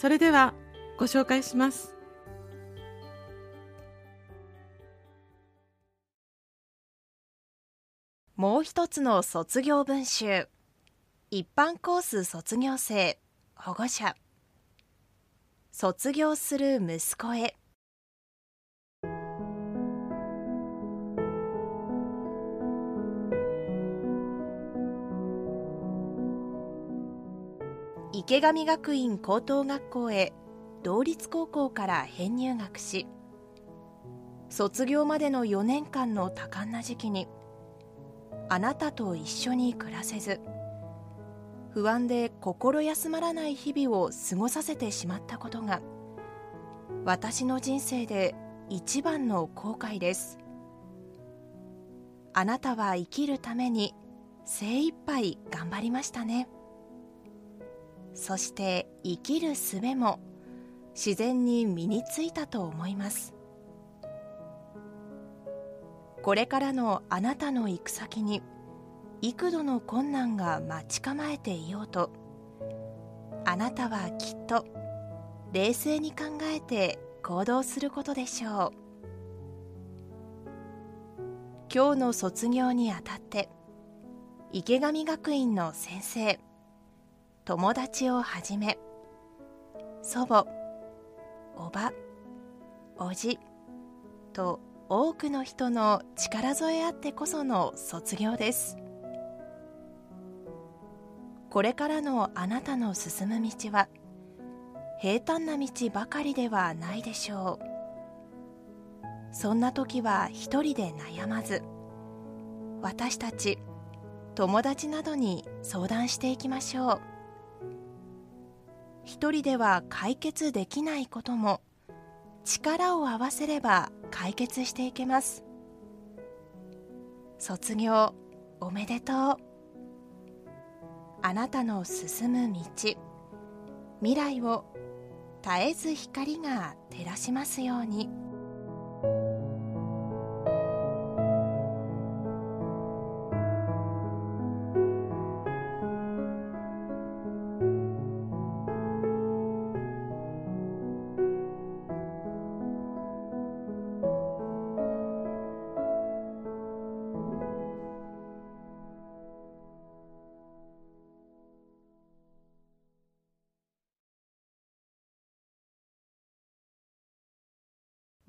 それではご紹介します。もう一つの卒業文集。一般コース卒業生保護者。卒業する息子へ。池上学院高等学校へ同立高校から編入学し卒業までの4年間の多感な時期にあなたと一緒に暮らせず不安で心休まらない日々を過ごさせてしまったことが私の人生で一番の後悔です。あなたは生きるために精一杯頑張りましたね。そして生きる術も自然に身についたと思います。これからのあなたの行く先に幾度の困難が待ち構えていようとあなたはきっと冷静に考えて行動することでしょう。今日の卒業にあたって池上学院の先生友達をはじめ祖母おばおじと多くの人の力添えあってこその卒業です。これからのあなたの進む道は平坦な道ばかりではないでしょう。そんな時は一人で悩まず私たち友達などに相談していきましょう。一人では解決できないことも力を合わせれば解決していけます卒業おめでとうあなたの進む道未来を絶えず光が照らしますように。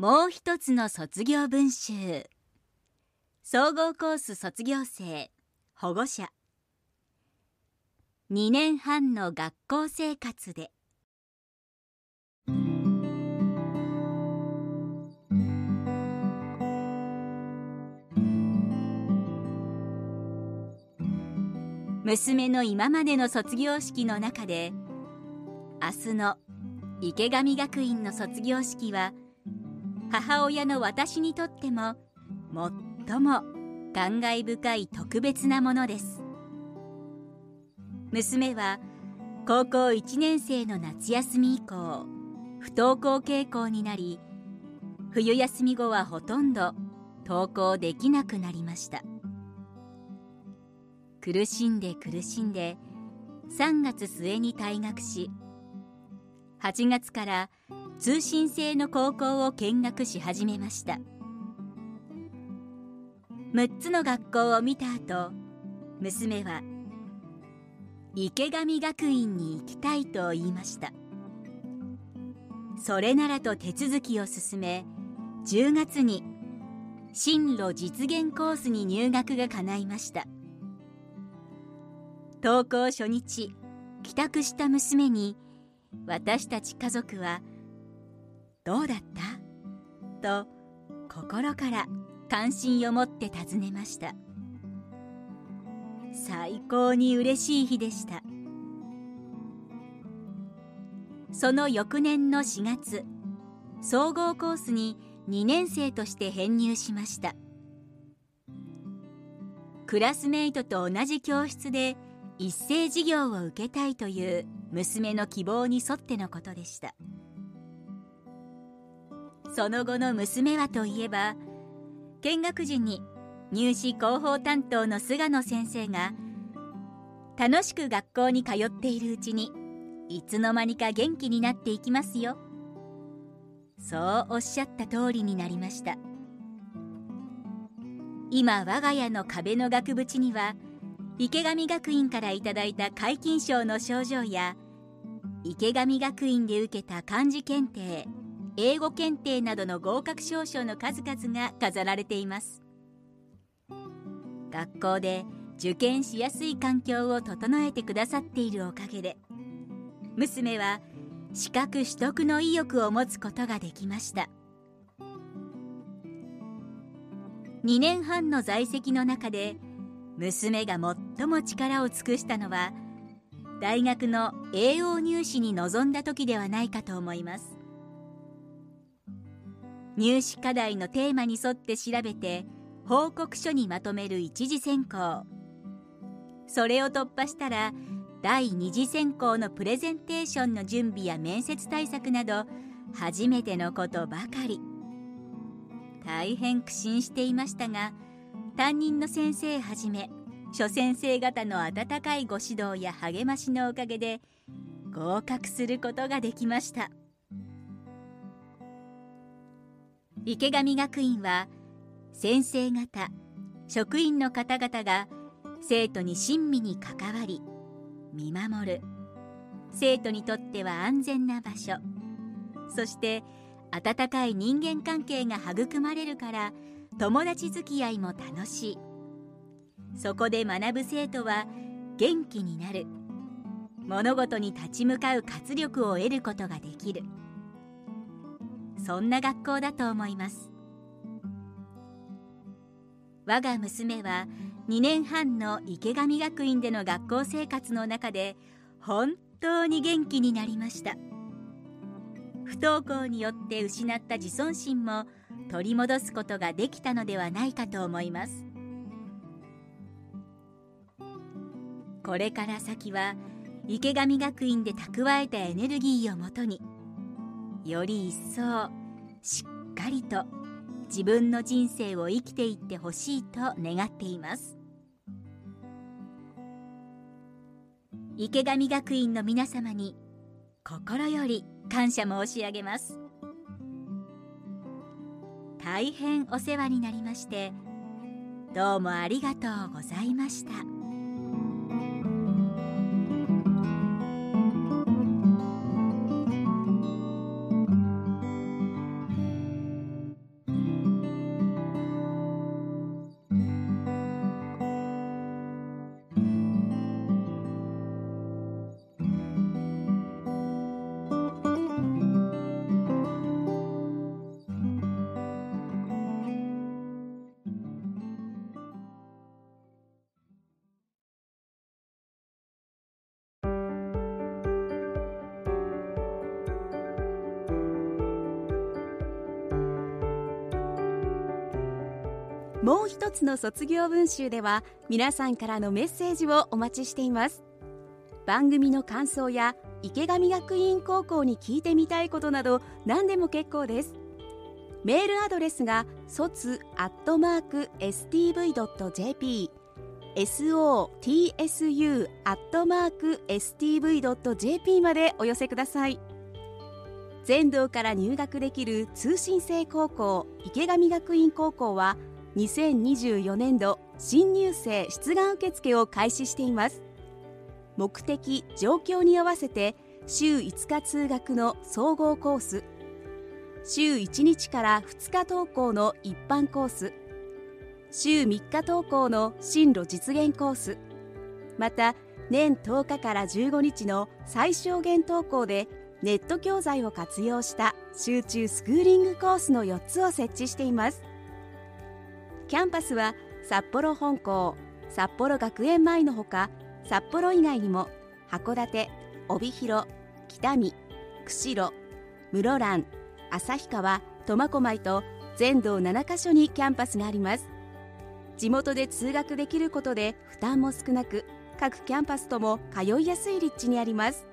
もう一つの卒業文集。総合コース卒業生保護者。2年半の学校生活で。娘の今までの卒業式の中で明日の池上学院の卒業式は母親の私にとっても最も感慨深い特別なものです。娘は高校1年生の夏休み以降不登校傾向になり冬休み後はほとんど登校できなくなりました。苦しんで苦しんで3月末に退学し8月から通信制の高校を見学し始めました。6つの学校を見た後娘は池上学院に行きたいと言いましたそれならと手続きを進め10月に進路実現コースに入学が叶いました。登校初日帰宅した娘に私たち家族は「どうだった?」と心から関心を持って尋ねました。最高に嬉しい日でした。その翌年の4月総合コースに2年生として編入しました。クラスメイトと同じ教室で一斉授業を受けたいという娘の希望に沿ってのことでした。その後の娘はといえば見学時に入試広報担当の菅野先生が楽しく学校に通っているうちにいつの間にか元気になっていきますよ。そうおっしゃった通りになりました。今我が家の壁の額縁には池上学院からいただいた皆勤賞の賞状や池上学院で受けた漢字検定英語検定などの合格証書の数々が飾られています。学校で受験しやすい環境を整えてくださっているおかげで娘は資格取得の意欲を持つことができました。2年半の在籍の中で娘が最も力を尽くしたのは大学の栄養入試に臨んだ時ではないかと思います。入試課題のテーマに沿って調べて報告書にまとめる一次選考。それを突破したら第二次選考のプレゼンテーションの準備や面接対策など初めてのことばかり。大変苦心していましたが担任の先生はじめ諸先生方の温かいご指導や励ましのおかげで合格することができました。池上学院は先生方職員の方々が生徒に親身に関わり見守る。生徒にとっては安全な場所。そして温かい人間関係が育まれるから友達付き合いも楽しい。そこで学ぶ生徒は元気になる。物事に立ち向かう活力を得ることができる。そんな学校だと思います。我が娘は2年半の池上学院での学校生活の中で本当に元気になりました。不登校によって失った自尊心も取り戻すことができたのではないかと思います。これから先は池上学院で蓄えたエネルギーをもとにより一層しっかりと自分の人生を生きていってほしいと願っています池上学院の皆様に心より感謝申し上げます大変お世話になりましてどうもありがとうございました。もう一つの卒業文集では皆さんからのメッセージをお待ちしています。番組の感想や池上学院高校に聞いてみたいことなど何でも結構です。メールアドレスが卒アットマーク stv.jp sotsu アットマーク stv.jp までお寄せください。全道から入学できる通信制高校池上学院高校は2024年度新入生出願受付を開始しています。目的状況に合わせて週5日通学の総合コース。週1日から2日登校の一般コース。週3日登校の進路実現コース。また年10日から15日の最小限登校でネット教材を活用した集中スクーリングコースの4つを設置しています。キャンパスは札幌本校札幌学園前のほか札幌以外にも函館帯広北見釧路室蘭旭川苫小牧と全道7カ所にキャンパスがあります。地元で通学できることで負担も少なく各キャンパスとも通いやすい立地にあります。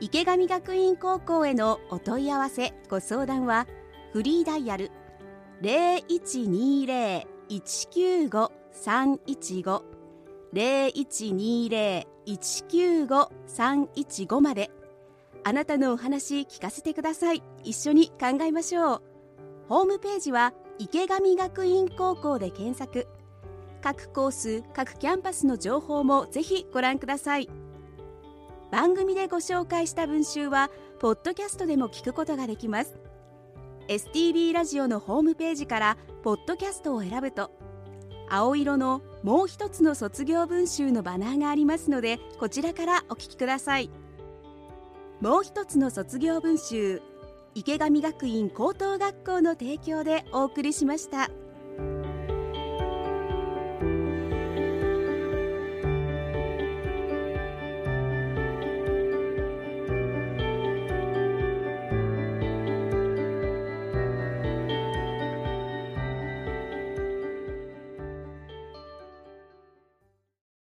池上学院高校へのお問い合わせご相談はフリーダイヤル0120-195-315 0120-195-315まで。あなたのお話聞かせてください。一緒に考えましょう。ホームページは池上学院高校で検索。各コース各キャンパスの情報もぜひご覧ください。番組でご紹介した文集はポッドキャストでも聞くことができます。STB ラジオのホームページからポッドキャストを選ぶと青色のもう一つの卒業文集のバナーがありますのでこちらからお聞きくださいもう一つの卒業文集池上学院高等学校の提供でお送りしました。